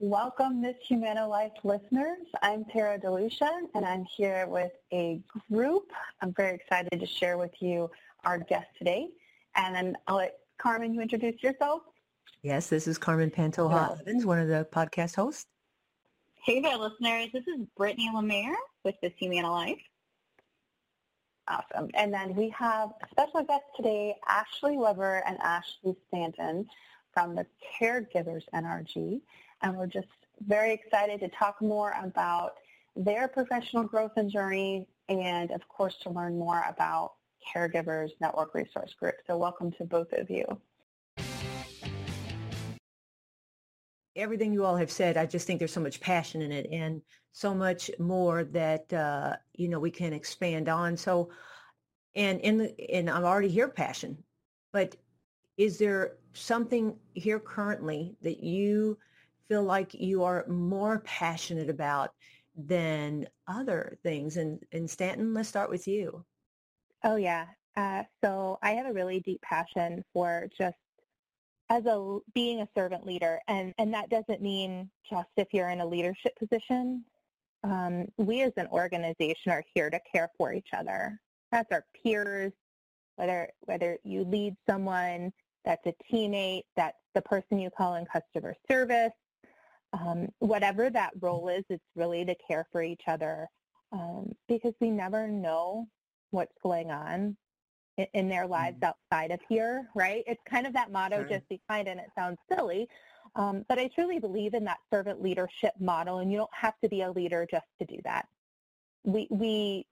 Welcome, This Humana Life listeners. I'm Tara DeLucia, and I'm here with a group. I'm very excited to share with you our guest today. And then I'll let Carmen, you introduce yourself. Yes, this is Carmen Pantoja Evans, one of the podcast hosts. Hey there, listeners. This is Brittany Lemaire with This Humana Life. Awesome. And then we have special guests today, Ashley Weber and Ashley Stanton from the Caregivers NRG and we're just very excited to talk more about their professional growth and journey and, of course, to learn more about Caregivers Network Resource Group. So welcome to both of you. Everything you all have said, I just think there's so much passion in it and so much more that, uh, you know, we can expand on. So, and in the, and I'm already hear passion, but is there something here currently that you feel like you are more passionate about than other things? And, and Stanton, let's start with you. Oh, yeah. Uh, so I have a really deep passion for just as a being a servant leader, and and that doesn't mean just if you're in a leadership position. Um, we as an organization are here to care for each other. That's our peers. Whether whether you lead someone that's a teammate, that's the person you call in customer service, um, whatever that role is, it's really to care for each other um, because we never know what's going on in, in their lives mm-hmm. outside of here, right? It's kind of that motto, sure. just be kind, and it sounds silly. Um, but I truly believe in that servant leadership model, and you don't have to be a leader just to do that. We, we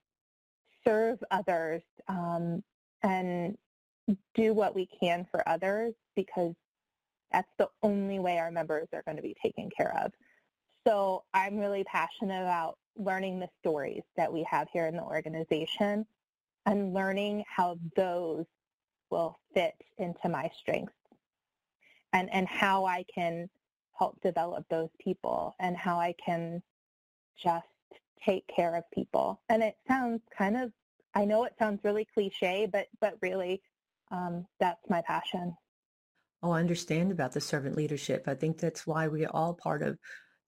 serve others um, and do what we can for others because that's the only way our members are going to be taken care of. So I'm really passionate about learning the stories that we have here in the organization and learning how those will fit into my strengths and, and how I can help develop those people and how I can just take care of people. And it sounds kind of, I know it sounds really cliche, but, but really um, that's my passion. Oh, I understand about the servant leadership. I think that's why we are all part of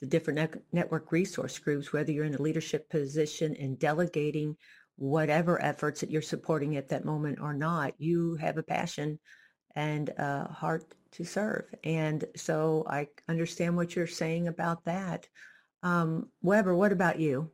the different network resource groups, whether you're in a leadership position and delegating whatever efforts that you're supporting at that moment or not, you have a passion and a heart to serve. And so I understand what you're saying about that. Um, Weber, what about you?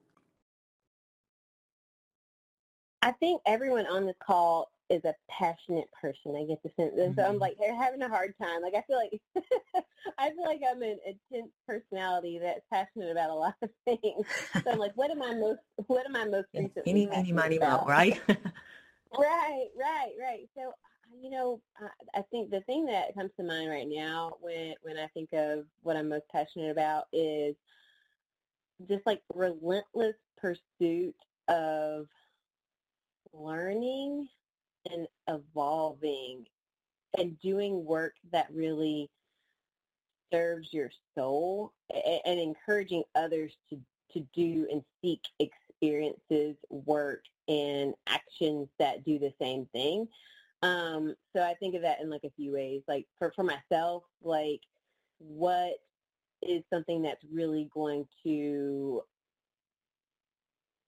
I think everyone on this call is a passionate person. I get the sense, and so I'm mm-hmm. like they're having a hard time. Like I feel like I feel like I'm an intense personality that's passionate about a lot of things. So I'm like, what am I most? What am I most recently? Any, any, money, about, right? right, right, right. So you know, I, I think the thing that comes to mind right now when when I think of what I'm most passionate about is just like relentless pursuit of learning and evolving and doing work that really serves your soul and, and encouraging others to, to do and seek experiences, work, and actions that do the same thing. Um, so I think of that in like a few ways. Like for, for myself, like what is something that's really going to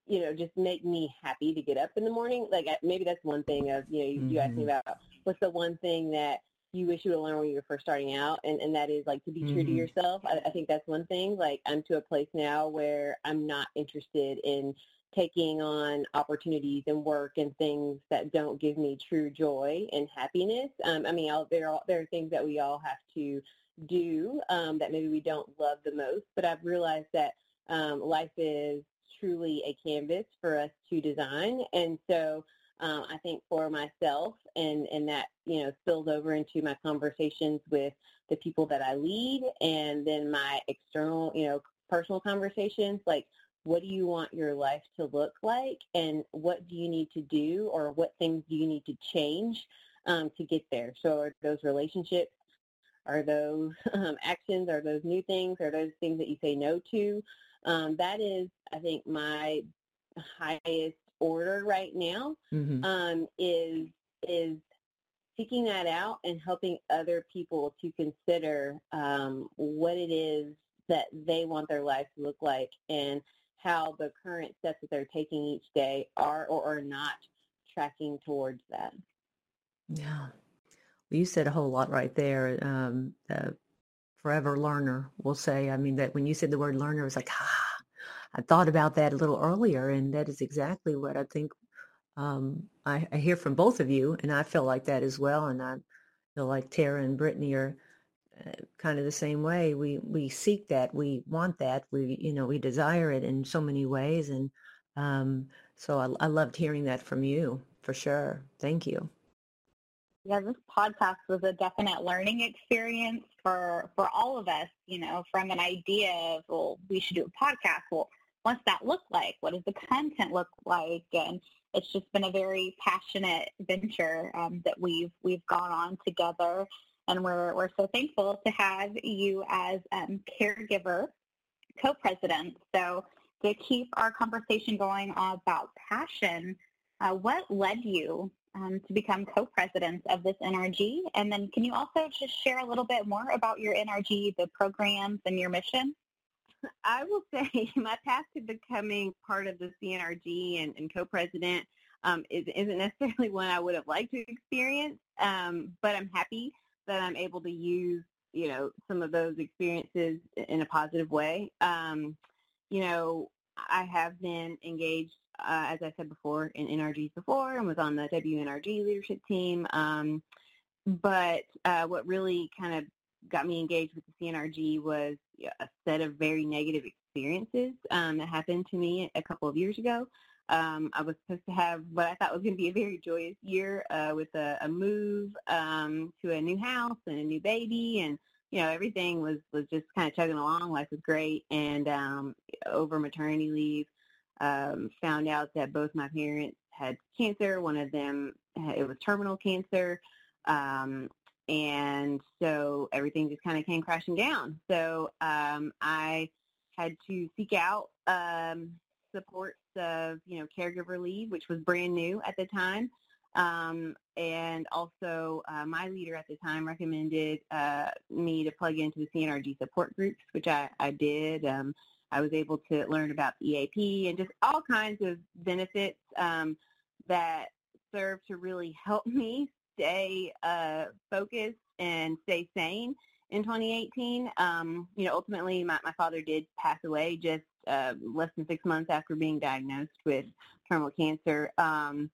you know, just make me happy to get up in the morning. Like maybe that's one thing of, you know, you, mm-hmm. you asked me about what's the one thing that you wish you would learn when you were first starting out and, and that is like to be mm-hmm. true to mm-hmm. yourself. I, I think that's one thing. Like I'm to a place now where I'm not interested in taking on opportunities and work and things that don't give me true joy and happiness. Um, I mean, I'll, there are there are things that we all have to do um, that maybe we don't love the most, but I've realized that um, life is truly a canvas for us to design, and so uh, I think for myself, and and that you know spills over into my conversations with the people that I lead, and then my external, you know, personal conversations, like what do you want your life to look like? And what do you need to do or what things do you need to change um, to get there? So are those relationships are those um, actions are those new things are those things that you say no to um, that is i think my highest order right now mm-hmm. Um, is is seeking that out and helping other people to consider um, what it is that they want their life to look like and how the current steps that they're taking each day are or are not tracking towards that. Yeah. Well, you said a whole lot right there. Um, forever learner, we'll say. I mean, that when you said the word learner, it was like, ah, I thought about that a little earlier, and that is exactly what I think um, I, I, hear from both of you, and I feel like that as well. And I feel like Tara and Brittany are uh, kind of the same way. We we seek that, we want that, we you know we desire it in so many ways, and um, so I, I loved hearing that from you for sure. Thank you. Yeah, this podcast was a definite learning experience for for all of us. You know, from an idea of well, we should do a podcast. Well, what's that look like? What does the content look like? And it's just been a very passionate venture um, that we've we've gone on together and we're, we're so thankful to have you as um, caregiver co-president. So to keep our conversation going about passion, uh, what led you um, to become co-presidents of this NRG? And then can you also just share a little bit more about your NRG, the programs, and your mission? I will say my path to becoming part of the CNRG and, and co-president um, is, not necessarily one I would have liked to experience, um, but I'm happy that I'm able to use, you know, some of those experiences in a positive way. Um, you know, I have been engaged, uh, as I said before, in NRGs before and was on the WNRG leadership team. Um, but uh, what really kind of got me engaged with the CNRG was a set of very negative experiences um, that happened to me a couple of years ago. Um, I was supposed to have what I thought was going to be a very joyous year uh, with a, a move um, to a new house and a new baby, and you know everything was was just kind of chugging along. Life was great, and um, over maternity leave, um, found out that both my parents had cancer. One of them it was terminal cancer, um, and so everything just kind of came crashing down. So um, I had to seek out um, support of, you know, caregiver leave, which was brand new at the time. Um, and also uh, my leader at the time recommended uh, me to plug into the CNRG support groups, which I, I did. Um, I was able to learn about the EAP and just all kinds of benefits um, that serve to really help me stay uh, focused and stay sane in 2018. Um, you know, ultimately, my, my father did pass away just uh, less than six months after being diagnosed with terminal cancer. Um,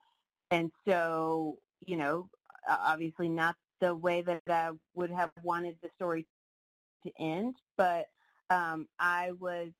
and so, you know, obviously not the way that I would have wanted the story to end, but um, I would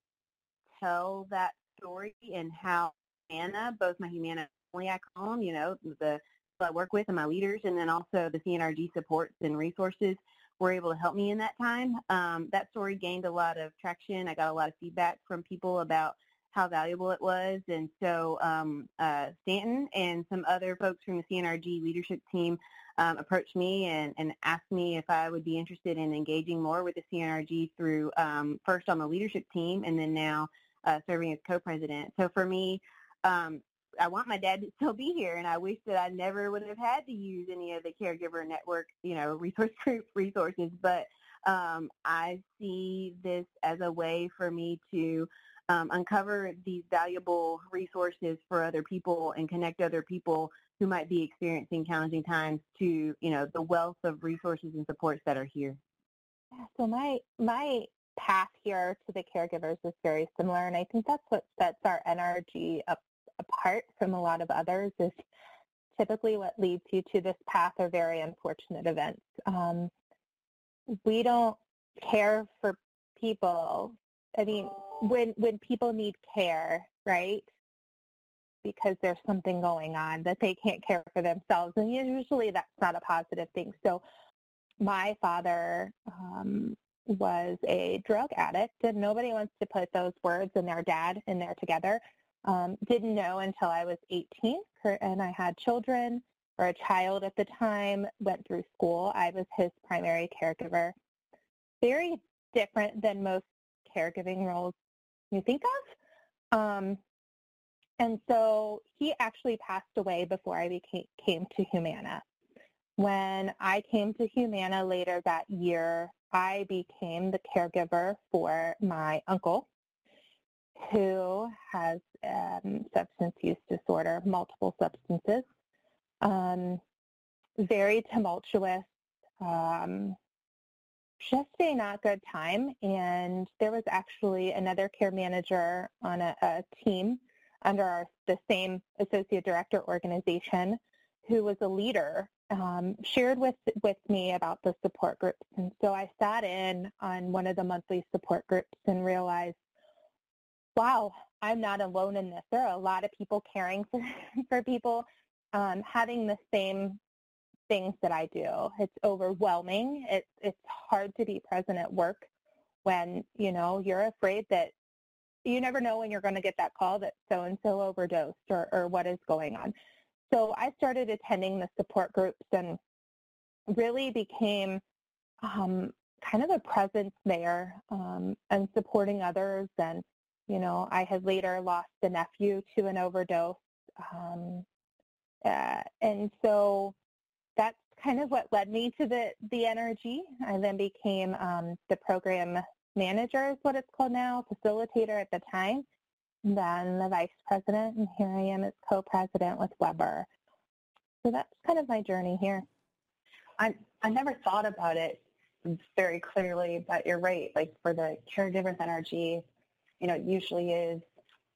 tell that story and how Anna, both my Humana family, I call them, you know, the I work with and my leaders, and then also the CNRG supports and resources were able to help me in that time. Um, that story gained a lot of traction. I got a lot of feedback from people about how valuable it was. And so um, uh, Stanton and some other folks from the CNRG leadership team um, approached me and, and, asked me if I would be interested in engaging more with the CNRG through um, first on the leadership team and then now uh, serving as co-president. So for me, um, I want my dad to still be here, and I wish that I never would have had to use any of the caregiver network, you know, resource group resources. But um, I see this as a way for me to um, uncover these valuable resources for other people and connect other people who might be experiencing challenging times to, you know, the wealth of resources and supports that are here. So my my path here to the caregivers is very similar, and I think that's what sets our NRG up, apart from a lot of others. Is typically what leads you to this path are very unfortunate events. Um, we don't care for people. I mean, when when people need care, right? Because there's something going on that they can't care for themselves, and usually that's not a positive thing. So, my father um, was a drug addict, and nobody wants to put those words and their dad in there together. Um, didn't know until I was 18, and I had children or a child at the time. Went through school. I was his primary caregiver. Very different than most caregiving roles you think of. Um, and so he actually passed away before I became, came to Humana. When I came to Humana later that year, I became the caregiver for my uncle, who has um, substance use disorder, multiple substances. Um, very tumultuous, um, just a not good time. And there was actually another care manager on a, a team under our, the same associate director organization who was a leader, um, shared with, with me about the support groups. And so I sat in on one of the monthly support groups and realized, wow, I'm not alone in this. There are a lot of people caring for, for people um, having the same things that I do. It's overwhelming. It's it's hard to be present at work when, you know, you're afraid that you never know when you're going to get that call that so and so overdosed or, or what is going on. So I started attending the support groups and really became um, kind of a presence there um, and supporting others. And, you know, I had later lost a nephew to an overdose. Um, uh, and so that's kind of what led me to the, the NRG. I then became um, the program manager is what it's called now, facilitator at the time, then the vice president, and here I am as co-president with Weber. So that's kind of my journey here. I I never thought about it very clearly, but you're right. Like for the caregivers NRG, you know, it usually is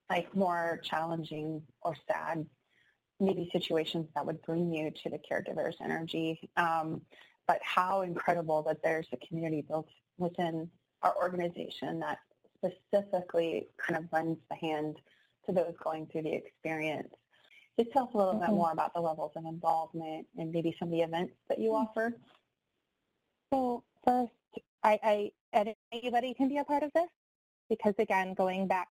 like more challenging or sad maybe situations that would bring you to the caregiver's NRG. Um, but how incredible that there's a community built within our organization that specifically kind of lends the hand to those going through the experience. Just tell us a little mm-hmm. bit more about the levels of involvement and maybe some of the events that you mm-hmm. offer. So first, I, I anybody can be a part of this because again, going back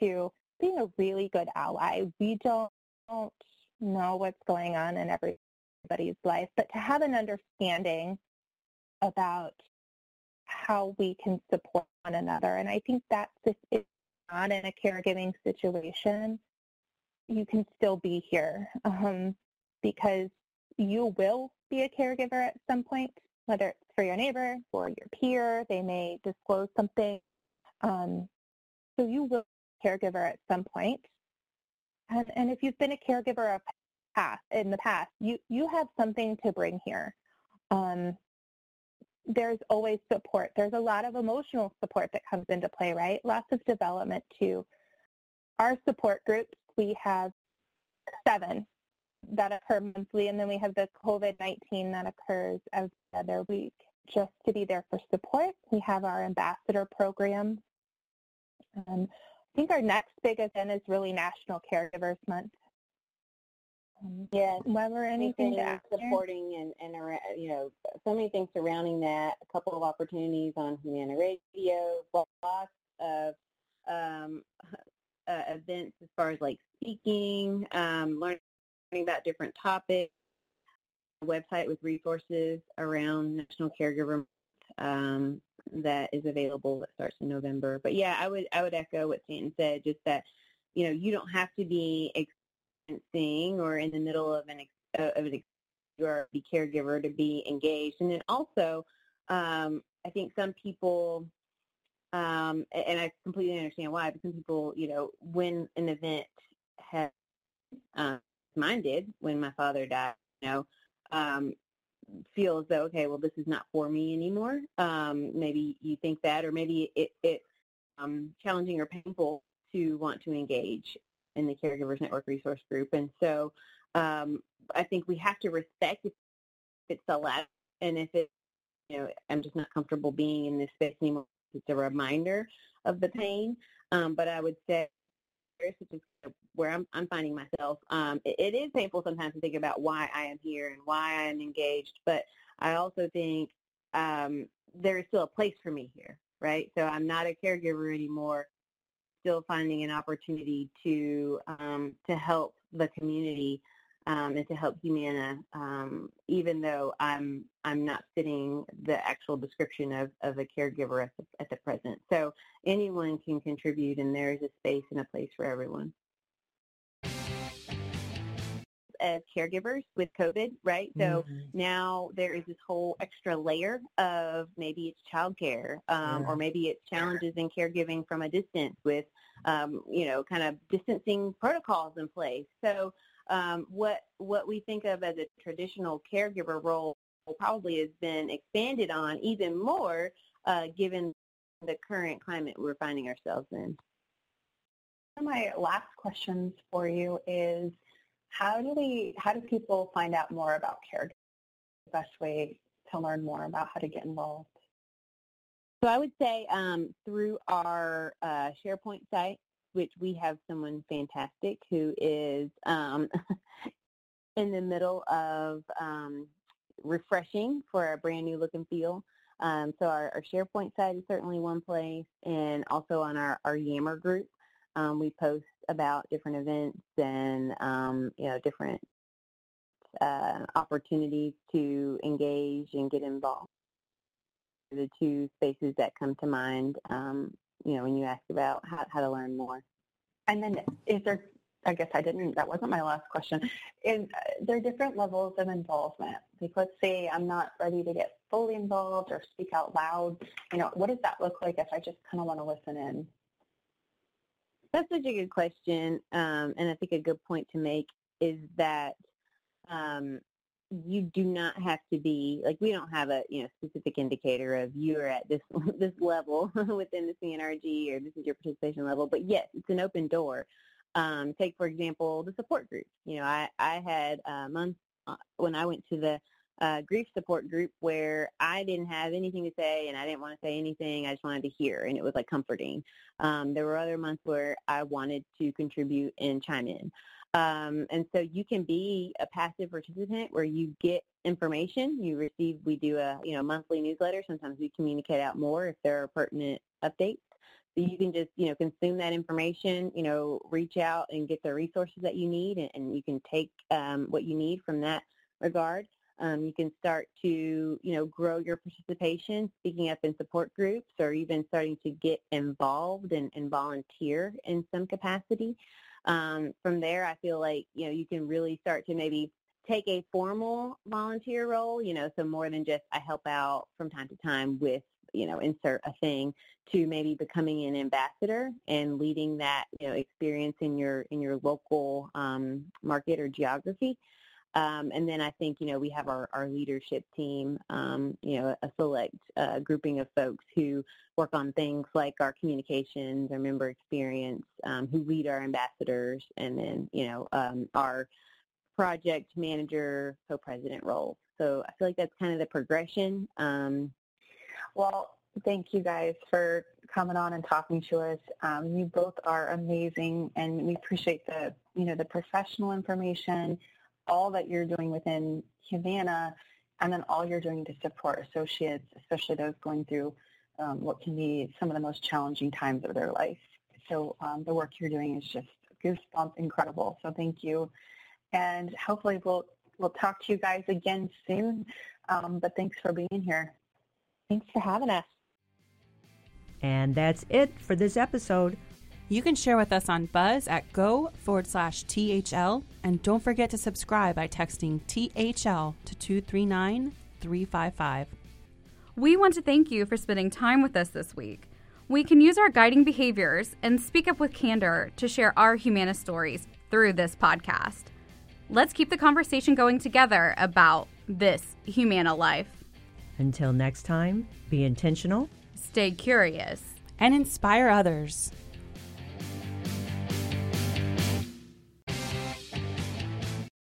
to being a really good ally, we don't don't know what's going on in everybody's life, but to have an understanding about how we can support one another. And I think that's if it's not in a caregiving situation, you can still be here um, because you will be a caregiver at some point, whether it's for your neighbor or your peer. They may disclose something. Um, so you will be a caregiver at some point. And, and if you've been a caregiver of past, in the past, you, you have something to bring here. Um, there's always support. There's a lot of emotional support that comes into play, right? Lots of development too. Our support groups, we have seven that occur monthly, and then we have the COVID-19 that occurs every other week. Just to be there for support, we have our ambassador program. Um, I think our next big event is really National Caregivers Month. Um, yeah, Weber, anything supporting and, and around, you know so many things surrounding that. A couple of opportunities on Humana Radio, lots of um, uh, events as far as like speaking, um, learning about different topics. A website with resources around National Caregiver Month. Um, that is available that starts in November. But yeah, I would I would echo what Stanton said, just that you know you don't have to be experiencing or in the middle of an of an or be caregiver to be engaged. And then also, um, I think some people um, and I completely understand why. But some people, you know, when an event has, um, did when my father died, you know, um, feel as though okay, well, this is not for me anymore. Um, maybe you think that, or maybe it, it's um, challenging or painful to want to engage in the Caregivers Network Resource Group, and so um, I think we have to respect if it's allowed, and if it, you know, I'm just not comfortable being in this space anymore it's a reminder of the pain. Um, but I would say, where I'm, I'm finding myself, um, it, it is painful sometimes to think about why I am here and why I am engaged. But I also think um, there is still a place for me here, right? So I'm not a caregiver anymore. Still finding an opportunity to um, to help the community um, and to help Humana, um, even though I'm I'm not fitting the actual description of, of a caregiver at the, at the present. So anyone can contribute, and there is a space and a place for everyone. As caregivers with COVID, right? So mm-hmm. now there is this whole extra layer of maybe it's childcare, um, yeah. or maybe it's challenges in caregiving from a distance with, um, you know, kind of distancing protocols in place. So um, what what we think of as a traditional caregiver role probably has been expanded on even more uh, given the current climate we're finding ourselves in. One of My last questions for you is how do we how do people find out more about care? The best way to learn more about how to get involved. So I would say um, through our uh, SharePoint site, which we have someone fantastic who is um, in the middle of um, refreshing for a brand new look and feel. Um, so our, our, SharePoint site is certainly one place, and also on our, our Yammer group, um, we post about different events and um, you know different uh, opportunities to engage and get involved. The two spaces that come to mind um, you know, when you ask about how, how to learn more. And then is there, I guess I didn't, that wasn't my last question. Is uh, there are different levels of involvement? Like let's say I'm not ready to get fully involved or speak out loud. You know, what does that look like if I just kind of want to listen in? That's such a good question. Um, and I think a good point to make is that um, you do not have to be like we don't have a you know specific indicator of you are at this this level within the CNRG or this is your participation level. But yes, it's an open door. Um, take for example the support group. You know, I I had uh, months when I went to the uh, grief support group where I didn't have anything to say and I didn't want to say anything. I just wanted to hear, and it was like comforting. Um, there were other months where I wanted to contribute and chime in. Um, and so you can be a passive participant where you get information. You receive, we do a you know monthly newsletter. Sometimes we communicate out more if there are pertinent updates. So you can just you know consume that information. You know, reach out and get the resources that you need, and, and you can take um, what you need from that regard. Um, you can start to, you know, grow your participation, speaking up in support groups, or even starting to get involved and, and volunteer in some capacity. Um, from there, I feel like, you know, you can really start to maybe take a formal volunteer role, you know, so more than just I help out from time to time with, you know, insert a thing to maybe becoming an ambassador and leading that, you know, experience in your in your local um, market or geography. Um, and then I think, you know, we have our, our leadership team, um, you know, a select uh, grouping of folks who work on things like our communications, our member experience, um, who lead our ambassadors, and then, you know, um, our project manager, co-president roles. So I feel like that's kind of the progression. Um, well, thank you guys for coming on and talking to us. Um, you both are amazing, and we appreciate the, you know, the professional information, all that you're doing within Humana and then all you're doing to support associates, especially those going through um, what can be some of the most challenging times of their life. So um, the work you're doing is just goosebump incredible. So thank you. And hopefully we'll, we'll talk to you guys again soon. Um, but thanks for being here. Thanks for having us. And that's it for this episode. You can share with us on Buzz at go forward slash THL. And don't forget to subscribe by texting THL to 239 355. We want to thank you for spending time with us this week. we can use our guiding behaviors and speak up with candor to share our Humana stories through this podcast. Let's keep the conversation going together about this Humana life. Until next time, be intentional, stay curious, and inspire others.